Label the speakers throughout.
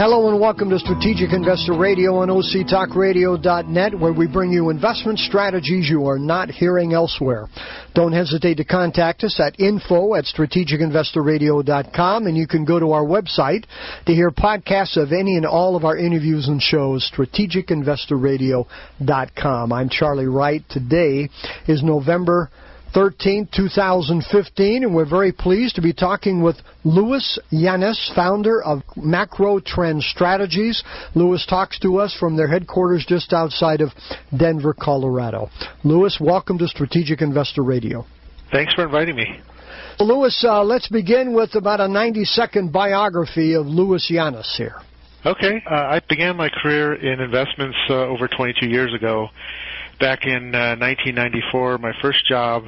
Speaker 1: Hello and welcome to Strategic Investor Radio on OCTalkRadio.net, where we bring you investment strategies you are not hearing elsewhere. Don't hesitate to contact us at info at strategicinvestorradio.com, and you can go to our website to hear podcasts of any and all of our interviews and shows, strategicinvestorradio.com. I'm Charlie Wright. Today is November 13, 2015, and we're very pleased to be talking with Louis Llanes, founder of Macro Trend Strategies. Louis talks to us from their headquarters just outside of Denver, Colorado. Louis, welcome to Strategic Investor Radio.
Speaker 2: Thanks for inviting me.
Speaker 1: Louis, uh, let's begin with about a 90 second biography of Louis Llanes here.
Speaker 2: Okay. Uh, I began my career in investments uh, over 22 years ago back in uh, 1994, my first job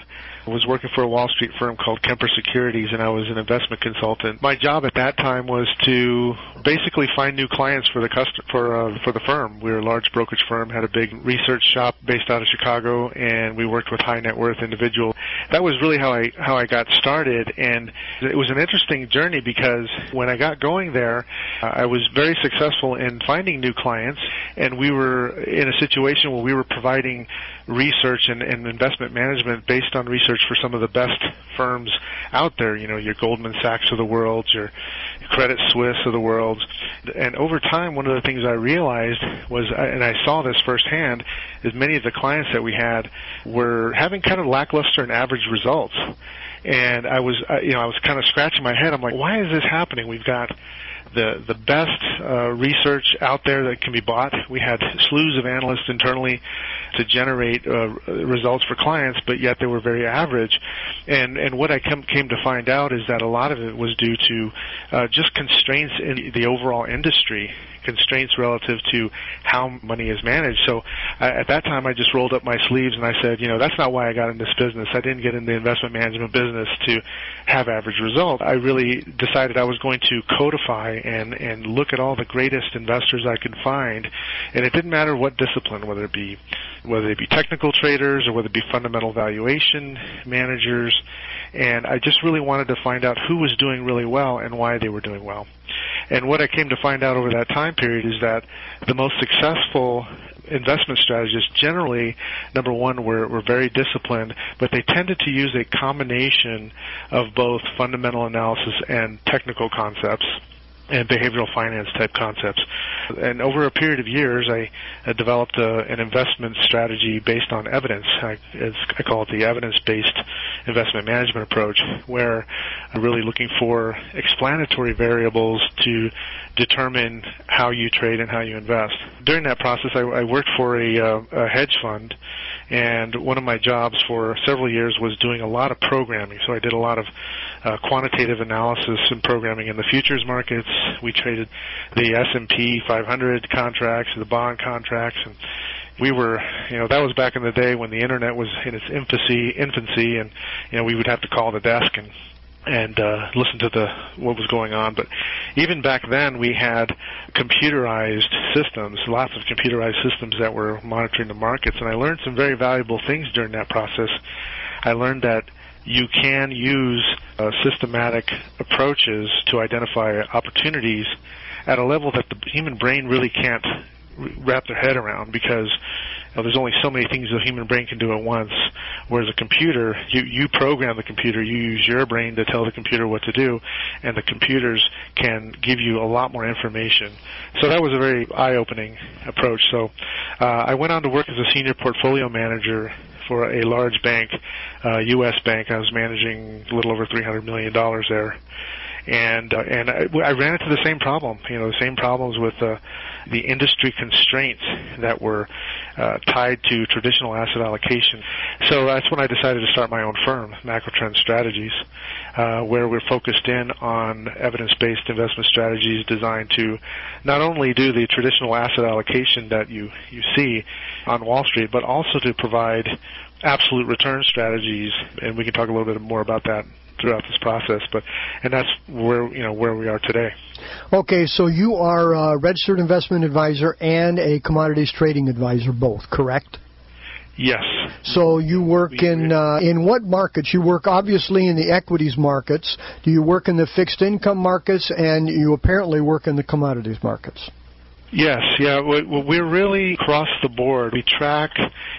Speaker 2: was working for a Wall Street firm called Kemper Securities, and I was an investment consultant. My job at that time was to basically find new clients for the custom, for uh, for the firm. We were a large brokerage firm, had a big research shop based out of Chicago, and we worked with high net worth individuals. That was really how I how I got started, and it was an interesting journey because when I got going there, I was very successful in finding new clients, and we were in a situation where we were providing research and, and investment management based on research for some of the best firms out there. You know, your Goldman Sachs of the world, your Credit Suisse of the world. And over time, one of the things I realized was, and I saw this firsthand, is many of the clients that we had were having kind of lackluster and average results. And I was, you know, I was kind of scratching my head. I'm like, why is this happening? We've got the the best uh, research out there that can be bought. We had slews of analysts internally to generate uh, results for clients, but yet they were very average. And and what I come, came to find out is that a lot of it was due to uh, just constraints in the overall industry constraints relative to how money is managed. So uh, at that time, I just rolled up my sleeves and I said, you know, that's not why I got in this business. I didn't get in the investment management business to have average results. I really decided I was going to codify and and look at all the greatest investors I could find, and it didn't matter what discipline, whether it be whether they be technical traders or whether it be fundamental valuation managers. And I just really wanted to find out who was doing really well and why they were doing well. And what I came to find out over that time period is that the most successful investment strategists generally, number one, were, were very disciplined, but they tended to use a combination of both fundamental analysis and technical concepts and behavioral finance type concepts. And over a period of years, I, I developed a, an investment strategy based on evidence. I, I call it the evidence-based investment management approach, where I'm really looking for explanatory variables to determine how you trade and how you invest. During that process, I, I worked for a, uh, a hedge fund, and one of my jobs for several years was doing a lot of programming. So I did a lot of uh, quantitative analysis and programming in the futures markets. We traded the S&P 500 contracts, the bond contracts, and we were, you know, that was back in the day when the internet was in its infancy, infancy, and you know, we would have to call the desk and and uh, listen to the what was going on. But even back then, we had computerized systems, lots of computerized systems that were monitoring the markets, and I learned some very valuable things during that process. I learned that you can use uh, systematic approaches to identify opportunities at a level that the human brain really can't wrap their head around because you know, there's only so many things the human brain can do at once. Whereas a computer, you, you program the computer, you use your brain to tell the computer what to do, and the computers can give you a lot more information. So that was a very eye-opening approach. So uh, I went on to work as a senior portfolio manager for a large bank, uh, U.S. bank. I was managing a little over $300 million there and uh, and I, I ran into the same problem. You know, the same problems with uh, the industry constraints that were uh, tied to traditional asset allocation. So that's when I decided to start my own firm, Macrotrend Strategies, uh, where we're focused in on evidence-based investment strategies designed to not only do the traditional asset allocation that you you see on Wall Street, but also to provide absolute return strategies, and we can talk a little bit more about that throughout this process. But and that's where you know where we are today.
Speaker 1: Okay, so you are a registered investment advisor and a commodities trading advisor, both, correct?
Speaker 2: Yes.
Speaker 1: So you work in uh, in what markets? You work obviously in the equities markets. Do you work in the fixed income markets, and you apparently work in the commodities markets?
Speaker 2: Yes, yeah, we're really across the board. We track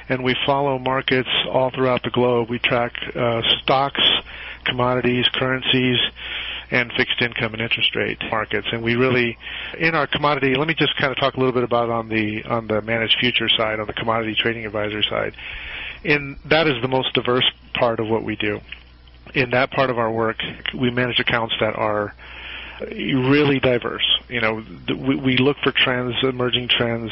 Speaker 2: and we follow markets all throughout the globe. We track uh, stocks, commodities, currencies, and fixed income and interest rate markets. And we really, in our commodity, let me just kind of talk a little bit about on the on the managed future side, on the commodity trading advisor side. In that is the most diverse part of what we do. In that part of our work, we manage accounts that are really diverse. You know, we, we look for trends, emerging trends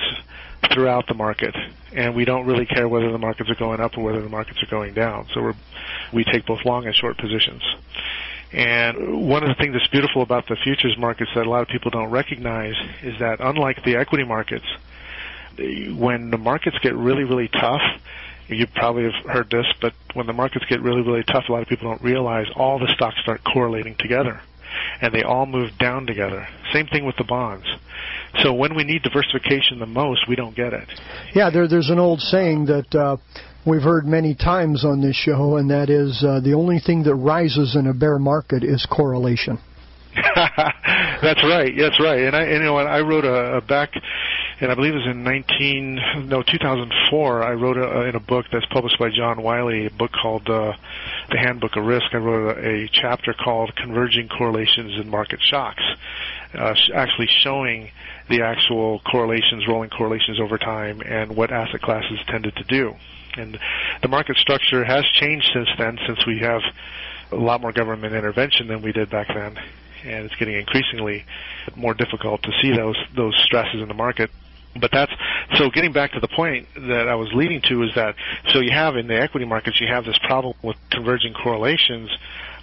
Speaker 2: throughout the market, and we don't really care whether the markets are going up or whether the markets are going down. So we're, we take both long and short positions. And one of the things that's beautiful about the futures markets that a lot of people don't recognize is that unlike the equity markets, when the markets get really, really tough, you probably have heard this, but when the markets get really, really tough, a lot of people don't realize all the stocks start correlating together and they all move down together. Same thing with the bonds. So when we need diversification the most, we don't get it.
Speaker 1: Yeah, there, there's an old saying that uh, we've heard many times on this show, and that is uh, the only thing that rises in a bear market is correlation.
Speaker 2: that's right. That's right. And I, and, you know, I wrote a, a back, and I believe it was in 19, no, 2004. I wrote a, in a book that's published by John Wiley, a book called uh, The Handbook of Risk. I wrote a, a chapter called Converging Correlations in Market Shocks, uh, actually showing the actual correlations, rolling correlations over time, and what asset classes tended to do. And the market structure has changed since then, since we have a lot more government intervention than we did back then and it's getting increasingly more difficult to see those those stresses in the market. But that's so getting back to the point that I was leading to is that so you have in the equity markets you have this problem with converging correlations.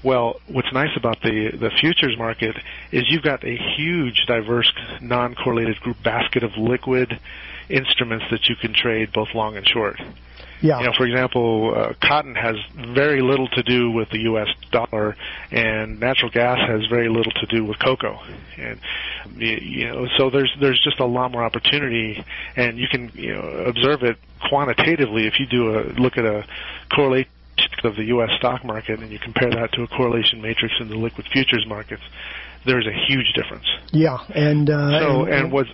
Speaker 2: Well, what's nice about the the futures market is you've got a huge diverse non-correlated group basket of liquid instruments that you can trade both long and short.
Speaker 1: Yeah.
Speaker 2: You know, for example, uh, cotton has very little to do with the U.S. dollar, and natural gas has very little to do with cocoa. And you know, so there's there's just a lot more opportunity, and you can you know observe it quantitatively if you do a look at a correlation of the U.S. stock market and you compare that to a correlation matrix in the liquid futures markets. There's a huge difference.
Speaker 1: Yeah, and uh,
Speaker 2: so and, and what's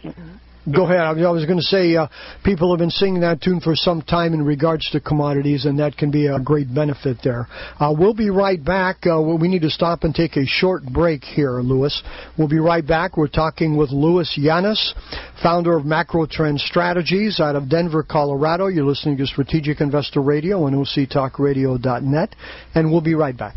Speaker 1: Go ahead. I was going to say uh, people have been singing that tune for some time in regards to commodities, and that can be a great benefit there. Uh, we'll be right back. Uh, we need to stop and take a short break here, Louis. We'll be right back. We're talking with Louis Llanes, founder of Macro Trend Strategies out of Denver, Colorado. You're listening to Strategic Investor Radio on OCTalkRadio.net, and we'll be right back.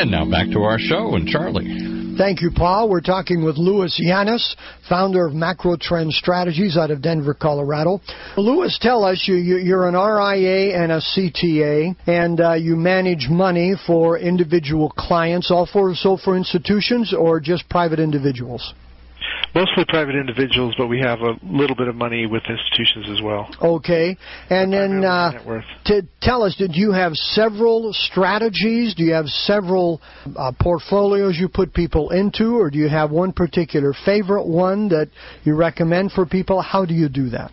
Speaker 3: And now back to our show and Charlie.
Speaker 1: Thank you, Paul. We're talking with Louis Llanes, founder of Macro Trend Strategies out of Denver, Colorado. Louis, tell us you, you, are an RIA and a CTA, and uh, you manage money for individual clients, all for so for institutions or just private individuals?
Speaker 2: Mostly private individuals, but we have a little bit of money with institutions as well.
Speaker 1: Okay, and then uh, to tell us, did you have several strategies? Do you have several uh, portfolios you put people into, or do you have one particular favorite one that you recommend for people? How do you do that?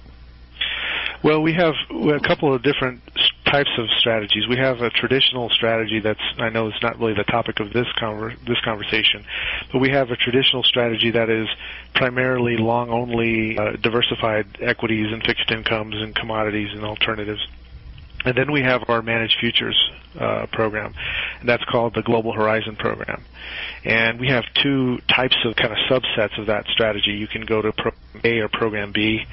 Speaker 2: Well, we have a couple of different types of strategies. We have a traditional strategy that's I know it's not really the topic of this conver- this conversation, but we have a traditional strategy that is primarily long only uh, diversified equities and fixed incomes and commodities and alternatives. And then we have our managed futures uh, program, and that's called the Global Horizon program. And we have two types of kind of subsets of that strategy. You can go to A or Program B.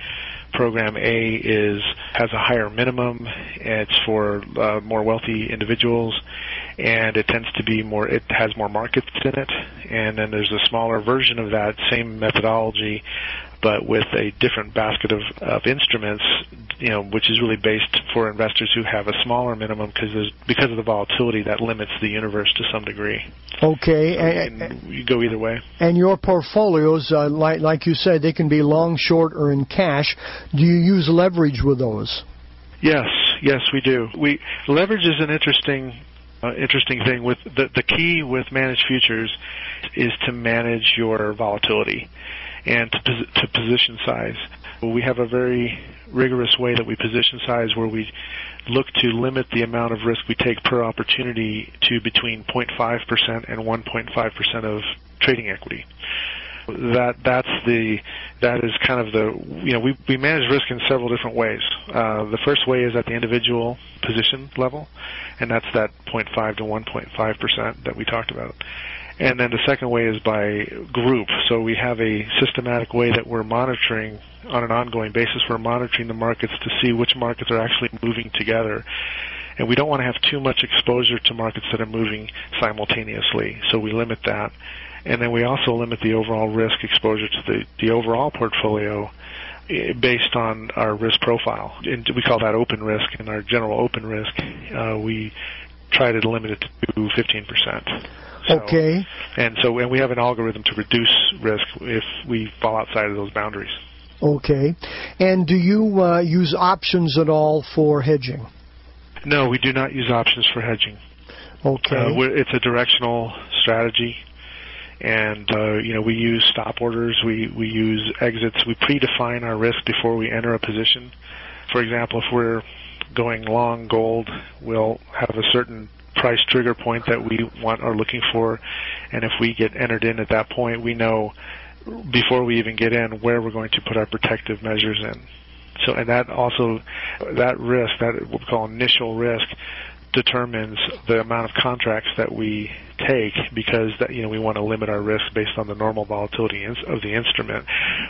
Speaker 2: Program A is has a higher minimum. It's for uh, more wealthy individuals, and it tends to be more. It has more markets in it, and then there's a smaller version of that same methodology, but with a different basket of, of instruments, you know, which is really based for investors who have a smaller minimum because because of the volatility that limits the universe to some degree.
Speaker 1: Okay,
Speaker 2: so and, you, go either way.
Speaker 1: And your portfolios, uh, like like you said, they can be long, short, or in cash. Do you use leverage with those?
Speaker 2: Yes, yes, we do. We leverage is an interesting uh, interesting thing with the the key with managed futures is to manage your volatility and to, to position size. We have a very rigorous way that we position size where we look to limit the amount of risk we take per opportunity to between 0.5% and 1.5% of trading equity. That that's the that is kind of the you know we we manage risk in several different ways. Uh, the first way is at the individual position level, and that's that 0.5 to 1.5 percent that we talked about. And then the second way is by group. So we have a systematic way that we're monitoring on an ongoing basis. We're monitoring the markets to see which markets are actually moving together. And we don't want to have too much exposure to markets that are moving simultaneously. So we limit that. And then we also limit the overall risk exposure to the, the overall portfolio eh, based on our risk profile. And we call that open risk. And our general open risk, uh, we try to limit it to 15%.
Speaker 1: So, okay.
Speaker 2: And so, and we have an algorithm to reduce risk if we fall outside of those boundaries.
Speaker 1: Okay. And do you uh, use options at all for hedging?
Speaker 2: No, we do not use options for hedging.
Speaker 1: Okay. Uh,
Speaker 2: it's a directional strategy, and uh, you know we use stop orders, we we use exits, we predefine our risk before we enter a position. For example, if we're going long gold, we'll have a certain price trigger point that we want are looking for, and if we get entered in at that point, we know before we even get in where we're going to put our protective measures in. So, and that also, that risk, that what we call initial risk, determines the amount of contracts that we take because that you know we want to limit our risk based on the normal volatility of the instrument.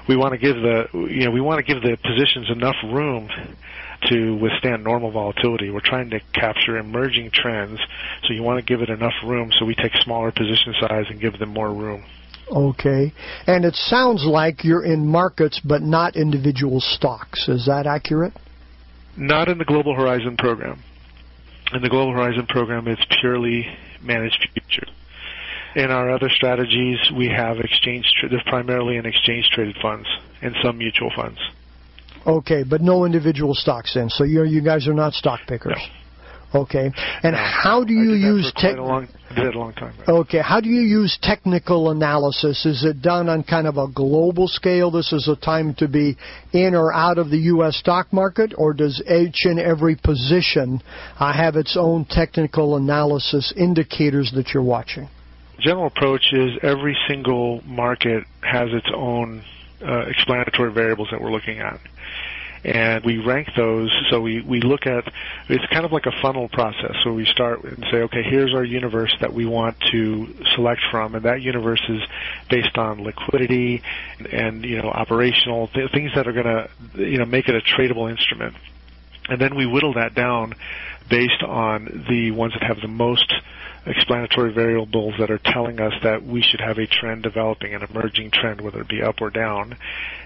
Speaker 2: We want to give the you know we want to give the positions enough room to withstand normal volatility. We're trying to capture emerging trends, so you want to give it enough room so we take smaller position size and give them more room.
Speaker 1: Okay. And it sounds like you're in markets but not individual stocks. Is that accurate?
Speaker 2: Not in the Global Horizon program. In the Global Horizon program, it's purely managed futures. In our other strategies, we have exchange, there's primarily in exchange traded funds and some mutual funds.
Speaker 1: Okay, but no individual stocks then. So you you guys are not stock pickers.
Speaker 2: No.
Speaker 1: Okay. And how do you use
Speaker 2: tech? Did a long time.
Speaker 1: Okay. How do you use technical analysis? Is it done on kind of a global scale? This is a time to be in or out of the U.S. stock market, or does each and every position uh, have its own technical analysis indicators that you're watching?
Speaker 2: General approach is every single market has its own Uh, explanatory variables that we're looking at and we rank those. So we, we look at it's kind of like a funnel process. So we start and say, okay, here's our universe that we want to select from, and that universe is based on liquidity and you know operational th- things that are going to you know make it a tradable instrument. And then we whittle that down based on the ones that have the most explanatory variables that are telling us that we should have a trend developing, an emerging trend, whether it be up or down.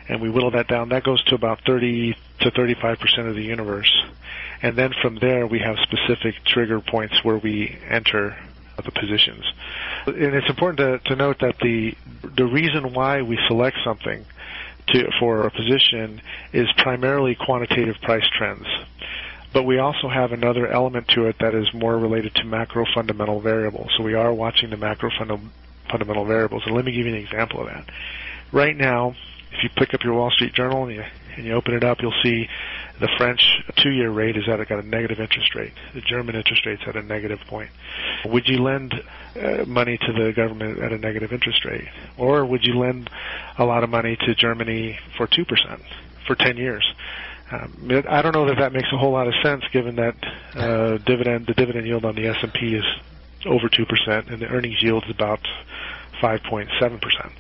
Speaker 2: And we whittle that down. That goes to about 30 to 35 percent of the universe. And then from there, we have specific trigger points where we enter the positions. And it's important to, to note that the the reason why we select something to, for a position is primarily quantitative price trends. But we also have another element to it that is more related to macro fundamental variables. So we are watching the macro funda- fundamental variables. And let me give you an example of that. Right now, if you pick up your Wall Street Journal and you, and you open it up, you'll see the French two-year rate is at a, got a negative interest rate. The German interest rate's at a negative point. Would you lend uh, money to the government at a negative interest rate, or would you lend a lot of money to Germany for two percent for ten years? Um, I don't know that that makes a whole lot of sense, given that uh, dividend the dividend yield on the S and P is over two percent, and the earnings yield is about five point seven percent.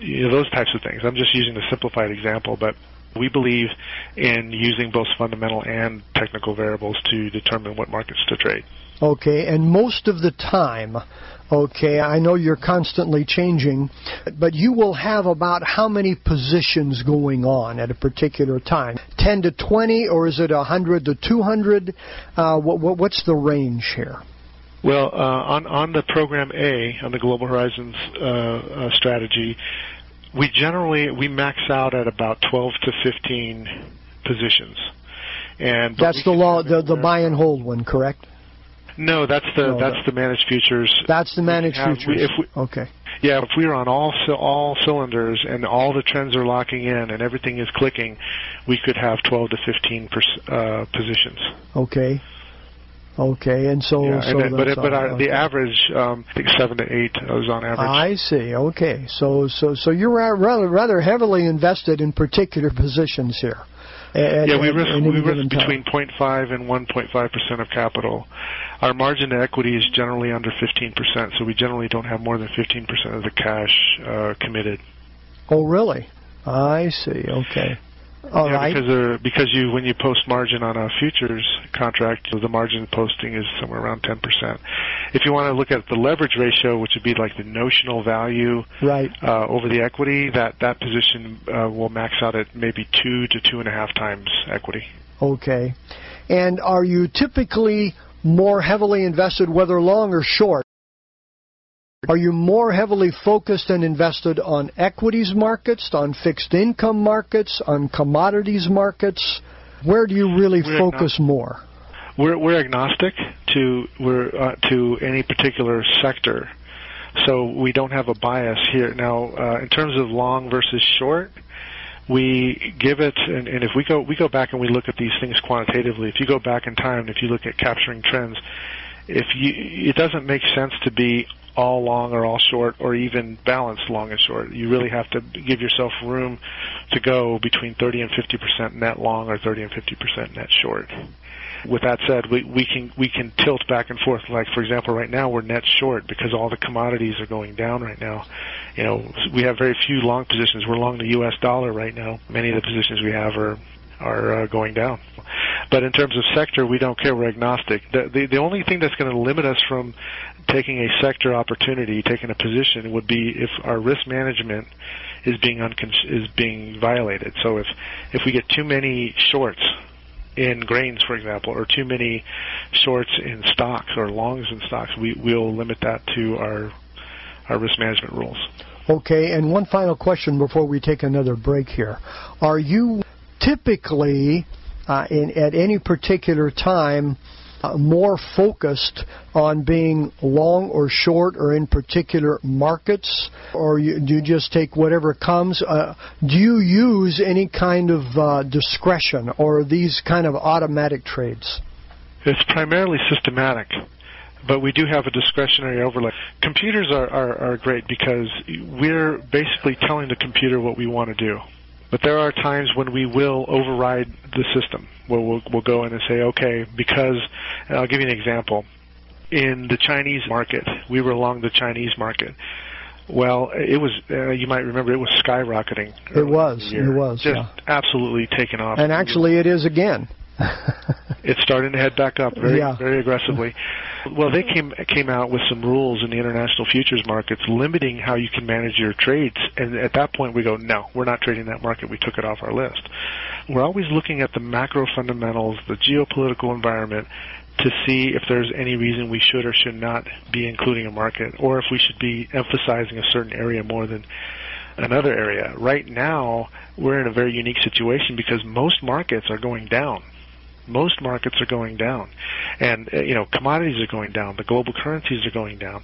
Speaker 2: You know, those types of things. I'm just using a simplified example, but we believe in using both fundamental and technical variables to determine what markets to trade.
Speaker 1: Okay, and most of the time, okay, I know you're constantly changing, but you will have about how many positions going on at a particular time? 10 to 20, or is it 100 to 200? Uh, what, what's the range here?
Speaker 2: Well, uh, on on the program A, on the Global Horizons uh, uh strategy, we generally we max out at about 12 to 15 positions. And
Speaker 1: that's the law, the, the buy and hold one, correct?
Speaker 2: No, that's the no, that's the managed futures.
Speaker 1: That's the managed have, futures. We, we, okay.
Speaker 2: Yeah, if we're on all all cylinders and all the trends are locking in and everything is clicking, we could have 12 to 15 uh, positions.
Speaker 1: Okay. Okay, and so,
Speaker 2: yeah,
Speaker 1: so
Speaker 2: and but it, but our, okay. the average, um, I think seven to eight is on average.
Speaker 1: I see. Okay, so so so you're rather rather heavily invested in particular positions here.
Speaker 2: At, yeah, we risk we risk between 0.5 and 1.5 percent of capital. Our margin to equity is generally under 15 percent, so we generally don't have more than 15 percent of the cash uh, committed.
Speaker 1: Oh, really? I see. Okay. All
Speaker 2: yeah,
Speaker 1: right.
Speaker 2: because because you when you post margin on a futures contract, the margin posting is somewhere around ten percent. If you want to look at the leverage ratio, which would be like the notional value
Speaker 1: right.
Speaker 2: uh, over the equity, that that position uh, will max out at maybe two to two and a half times equity.
Speaker 1: Okay. And are you typically more heavily invested, whether long or short? Are you more heavily focused and invested on equities markets, on fixed income markets, on commodities markets? Where do you really we're focus more?
Speaker 2: We're, we're agnostic to we're uh, to any particular sector, so we don't have a bias here. Now, uh, in terms of long versus short, we give it, and, and if we go we go back and we look at these things quantitatively. If you go back in time, and if you look at capturing trends, if you it doesn't make sense to be all long or all short or even balanced long and short. You really have to give yourself room to go between 30 and 50% net long or 30 and 50% net short. With that said, we, we can we can tilt back and forth. Like for example, right now we're net short because all the commodities are going down right now. You know, we have very few long positions. We're long the U.S. dollar right now. Many of the positions we have are are uh, going down. But in terms of sector, we don't care. We're agnostic. The, the, the only thing that's going to limit us from taking a sector opportunity, taking a position, would be if our risk management is being uncon- is being violated. So if if we get too many shorts in grains, for example, or too many shorts in stocks or longs in stocks, we will limit that to our our risk management rules.
Speaker 1: Okay, and one final question before we take another break here. Are you typically uh, in, at any particular time uh, more focused on being long or short or in particular markets, or you, do you just take whatever comes? Uh, do you use any kind of uh, discretion or these kind of automatic trades?
Speaker 2: It's primarily systematic but we do have a discretionary overlay. Computers are, are, are great because we're basically telling the computer what we want to do. But there are times when we will override the system, where we'll, we'll go in and say, okay, because, I'll give you an example. In the Chinese market, we were along the Chinese market. Well, it was, uh, you might remember, it was skyrocketing.
Speaker 1: It was, it was,
Speaker 2: Just
Speaker 1: yeah.
Speaker 2: absolutely taken off.
Speaker 1: And actually, it is again.
Speaker 2: It's starting to head back up very
Speaker 1: Yeah.
Speaker 2: very aggressively. Well, they mm-hmm. came came out with some rules in the international futures markets limiting how you can manage your trades, and at that point we go, no, we're not trading that market. We took it off our list. We're always looking at the macro fundamentals, the geopolitical environment, to see if there's any reason we should or should not be including a market, or if we should be emphasizing a certain area more than another area. Right now, we're in a very unique situation because most markets are going down. Most markets are going down. And, uh, you know, commodities are going down. The global currencies are going down.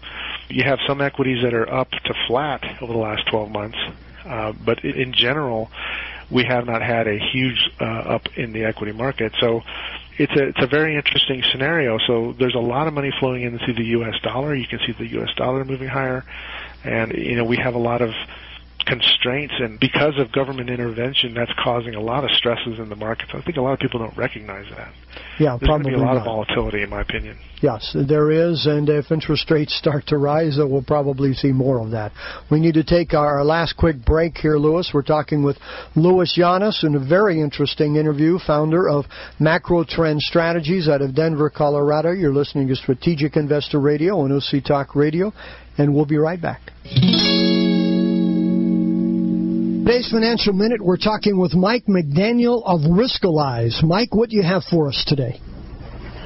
Speaker 2: You have some equities that are up to flat over the last 12 months. Uh, but in general, we have not had a huge uh, up in the equity market. So it's a it's a very interesting scenario. So there's a lot of money flowing into the U.S. dollar. You can see the U.S. dollar moving higher, and you know we have a lot of constraints and because of government intervention that's causing a lot of stresses in the markets. I think a lot of people don't recognize that.
Speaker 1: Yeah,
Speaker 2: There's going to
Speaker 1: probably
Speaker 2: be a lot
Speaker 1: not.
Speaker 2: of volatility in my opinion.
Speaker 1: Yes, there is, and if interest rates start to rise, uh, we'll probably see more of that. We need to take our last quick break here, Louis. We're talking with Louis Llanes in a very interesting interview, founder of Macro Trend Strategies out of Denver, Colorado. You're listening to Strategic Investor Radio on OC Talk Radio, and we'll be right back. Today's Financial Minute, we're talking with Mike McDaniel of Riskalyze. Mike, what do you have for us today?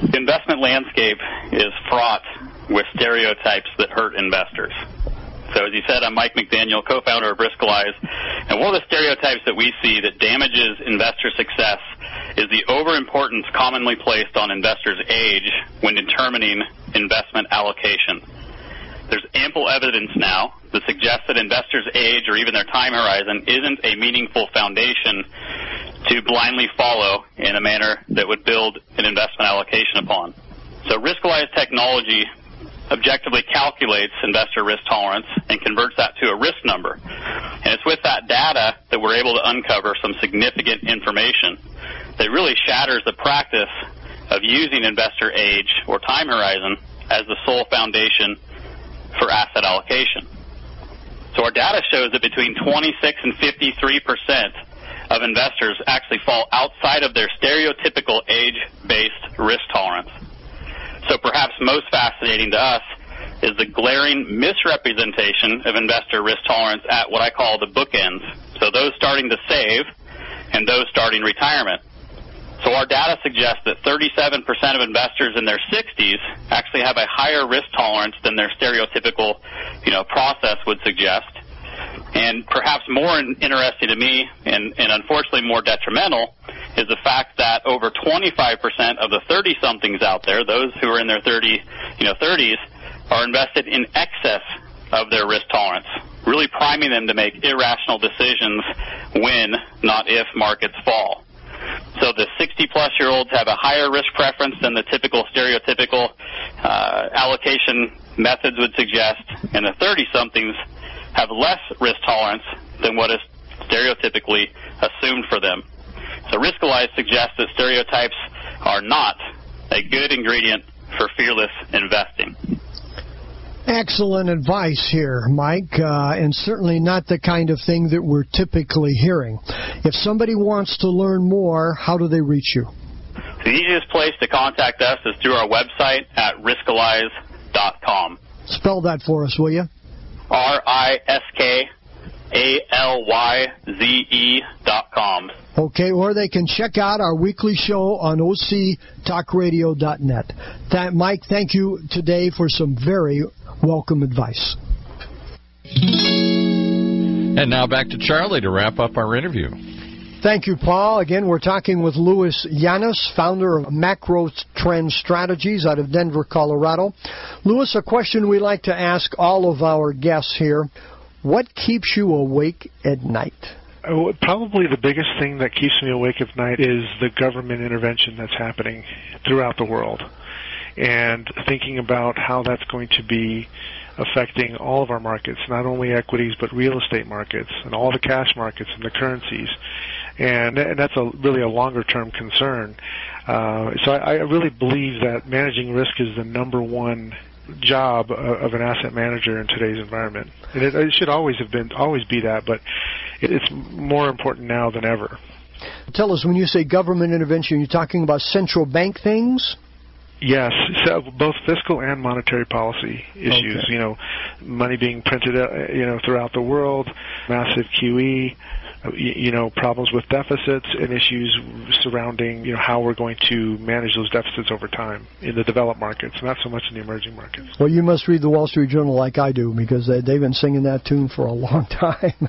Speaker 3: The investment landscape is fraught with stereotypes that hurt investors. So as you said, I'm Mike McDaniel, co-founder of Riskalyze, and one of the stereotypes that we see that damages investor success is the overimportance commonly placed on investors' age when determining investment allocation. There's ample evidence now that suggests that investors' age or even their time horizon isn't a meaningful foundation to blindly follow in a manner that would build an investment allocation upon. So Riskalyze technology objectively calculates investor risk tolerance and converts that to a risk number. And it's with that data that we're able to uncover some significant information that really shatters the practice of using investor age or time horizon as the sole foundation for asset allocation. So our data shows that between 26 and 53 percent of investors actually fall outside of their stereotypical age-based risk tolerance. So perhaps most fascinating to us is the glaring misrepresentation of investor risk tolerance at what I call the bookends. So those starting to save and those starting retirement. So our data suggests that 37% of investors in their 60s actually have a higher risk tolerance than their stereotypical, you know, process would suggest. And perhaps more interesting to me, and, and unfortunately more detrimental, is the fact that over 25% of the 30-somethings out there, those who are in their 30, you know, 30s, are invested in excess of their risk tolerance, really priming them to make irrational decisions when, not if, markets fall. So the 60 plus year olds have a higher risk preference than the typical stereotypical uh, allocation methods would suggest, and the 30 somethings have less risk tolerance than what is stereotypically assumed for them. So Riskalyze suggests that stereotypes are not a good ingredient for fearless investing.
Speaker 1: Excellent advice here, Mike, uh, and certainly not the kind of thing that we're typically hearing. If somebody wants to learn more, how do they reach you?
Speaker 3: The easiest place to contact us is through our website at riskalyze.com.
Speaker 1: Spell that for us, will you?
Speaker 3: R I S K A L Y Z E dot com.
Speaker 1: Okay, or they can check out our weekly show on octalkradio.net. That, Mike, thank you today for some very welcome advice.
Speaker 4: And now back to Charlie to wrap up our interview.
Speaker 1: Thank you, Paul. Again, we're talking with Louis Llanes, founder of Macro Trend Strategies out of Denver, Colorado. Louis, a question we like to ask all of our guests here. What keeps you awake at night?
Speaker 2: Uh, Probably the biggest thing that keeps me awake at night is the government intervention that's happening throughout the world. And thinking about how that's going to be affecting all of our markets, not only equities, but real estate markets and all the cash markets and the currencies. And, and that's a really a longer term concern. Uh, so I, I really believe that managing risk is the number one job of, of an asset manager in today's environment. And it, it should always have been, always be that, but it, it's more important now than ever.
Speaker 1: Tell us, when you say government intervention, you're talking about central bank things?
Speaker 2: Yes, so both fiscal and monetary policy issues.
Speaker 1: Okay.
Speaker 2: You know, money being printed, uh, you know, throughout the world, massive QE, you know, problems with deficits and issues surrounding, you know, how we're going to manage those deficits over time in the developed markets, not so much in the emerging markets.
Speaker 1: Well, you must read the Wall Street Journal like I do because they, they've been singing that tune for a long time,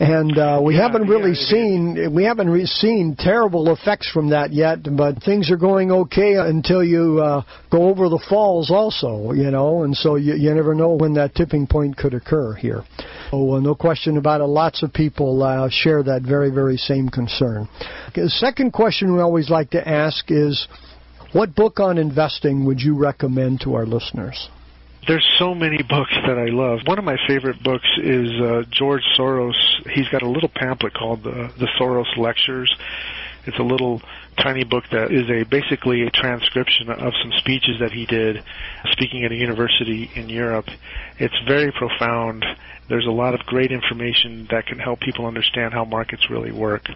Speaker 1: and uh, we
Speaker 2: Yeah,
Speaker 1: haven't really
Speaker 2: yeah,
Speaker 1: seen we haven't re- seen terrible effects from that yet. But things are going okay until you uh, go over the falls, also, you know, and so you, you never know when that tipping point could occur here. Oh, uh, no question about it. Lots of people uh, share that very, very same concern. The second question we always like to ask is, what book on investing would you recommend to our listeners?
Speaker 2: There's so many books that I love. One of my favorite books is uh, George Soros. He's got a little pamphlet called the, the Soros Lectures. It's a little tiny book that is a basically a transcription of some speeches that he did speaking at a university in Europe. It's very profound. There's a lot of great information that can help people understand how markets really work.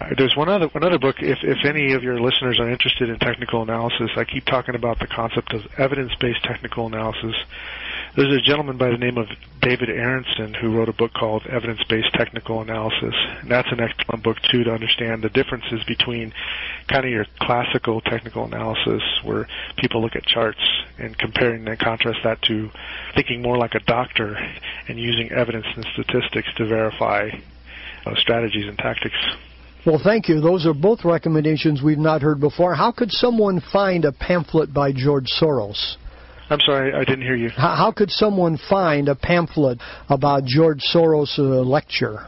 Speaker 2: Uh, There's one other one other book. If if any of your listeners are interested in technical analysis, I keep talking about the concept of evidence-based technical analysis. There's a gentleman by the name of David Aronson who wrote a book called Evidence-Based Technical Analysis, and that's an excellent book too to understand the differences between kind of your classical technical analysis, where people look at charts and comparing and contrast that to thinking more like a doctor and using evidence and statistics to verify uh, strategies and tactics.
Speaker 1: Well, thank you. Those are both recommendations we've not heard before. How could someone find a pamphlet by George Soros?
Speaker 2: I'm sorry, I didn't hear you.
Speaker 1: How, could someone find a pamphlet about George Soros' uh, lecture?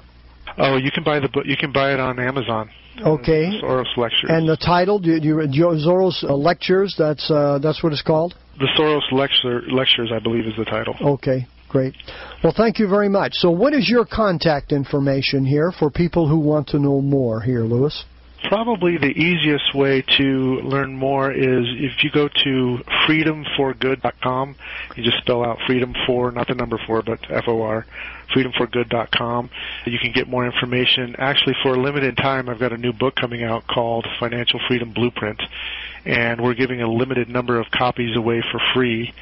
Speaker 2: Oh, you can buy the book. You can buy it on Amazon.
Speaker 1: Okay.
Speaker 2: Soros Lectures.
Speaker 1: And the title, do you, do you, Soros uh, Lectures, that's, uh, that's what it's called?
Speaker 2: the Soros Lecture, Lectures, I believe, is the title.
Speaker 1: Okay, great. Well, thank you very much. So, what is your contact information here for people who want to know more here, Louis?
Speaker 2: Probably the easiest way to learn more is if you go to freedomforgood.com. You just spell out freedom for, not the number four, but F-O-R, freedomforgood.com. You can get more information. Actually, for a limited time, I've got a new book coming out called Financial Freedom Blueprint. And we're giving a limited number of copies away for free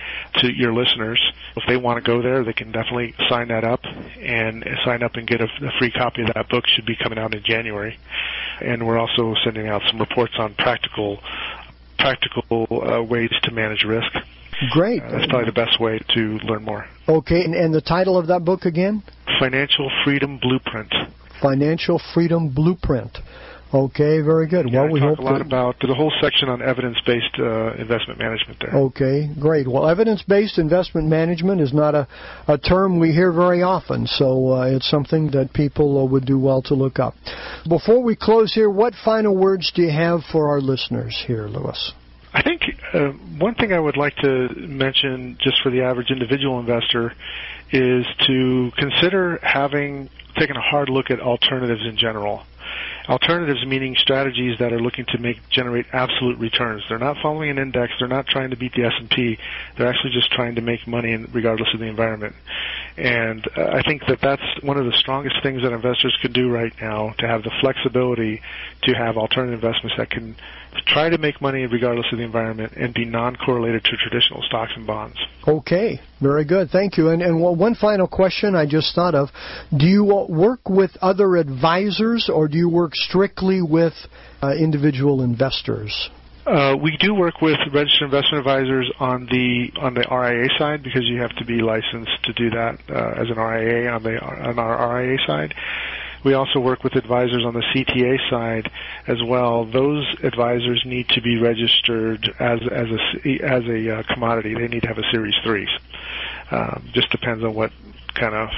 Speaker 2: to your listeners. If they want to go there, they can definitely sign that up and sign up and get a, a free copy of that book. Should be coming out in January. And we're also sending out some reports on practical practical uh, ways to manage risk.
Speaker 1: Great.
Speaker 2: Uh, that's probably the best way to learn more.
Speaker 1: Okay, and, and the title of that book again?
Speaker 2: Financial Freedom Blueprint.
Speaker 1: Financial Freedom Blueprint. Okay, very good.
Speaker 2: Yeah,
Speaker 1: well, we
Speaker 2: talk
Speaker 1: hope
Speaker 2: a lot
Speaker 1: that-
Speaker 2: about the whole section on evidence-based uh, investment management there.
Speaker 1: Okay, great. Well, evidence-based investment management is not a, a term we hear very often, so uh, it's something that people uh, would do well to look up. Before we close here, what final words do you have for our listeners here, Louis?
Speaker 2: I think uh, one thing I would like to mention, just for the average individual investor, is to consider having taken a hard look at alternatives in general. Alternatives meaning strategies that are looking to make generate absolute returns. They're not following an index. They're not trying to beat the S&P. They're actually just trying to make money regardless of the environment. And uh, I think that that's one of the strongest things that investors could do right now to have the flexibility to have alternative investments that can try to make money regardless of the environment and be non-correlated to traditional stocks and bonds.
Speaker 1: Okay, very good. Thank you. And, and one final question I just thought of. Do you work with other advisors or do you work strictly with uh, individual investors?
Speaker 2: Uh, we do work with registered investment advisors on the on the RIA side because you have to be licensed to do that uh, as an RIA on the on our RIA side. We also work with advisors on the CTA side as well. Those advisors need to be registered as as a as a uh, commodity. They need to have a Series Three. Um, just depends on what kind of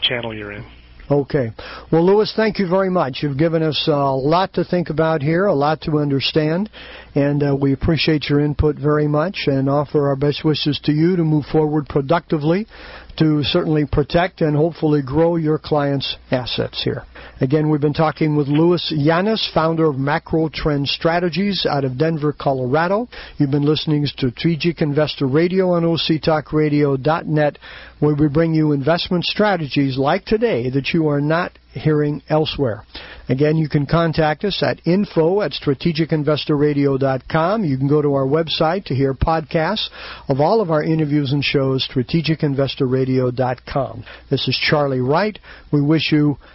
Speaker 2: channel you're in.
Speaker 1: Okay. Well, Louis, thank you very much. You've given us a lot to think about here, a lot to understand, and uh, we appreciate your input very much and offer our best wishes to you to move forward productively to certainly protect and hopefully grow your clients' assets here. Again, we've been talking with Louis Llanes, founder of Macro Trend Strategies out of Denver, Colorado. You've been listening to Strategic Investor Radio on OCTalkRadio.net, where we bring you investment strategies like today that you are not hearing elsewhere. Again, you can contact us at info at strategicinvestorradio.com. You can go to our website to hear podcasts of all of our interviews and shows, strategicinvestorradio.com. This is Charlie Wright. We wish you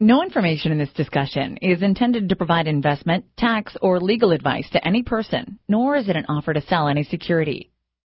Speaker 5: No information in this discussion is intended to provide investment, tax, or legal advice to any person, nor is it an offer to sell any security.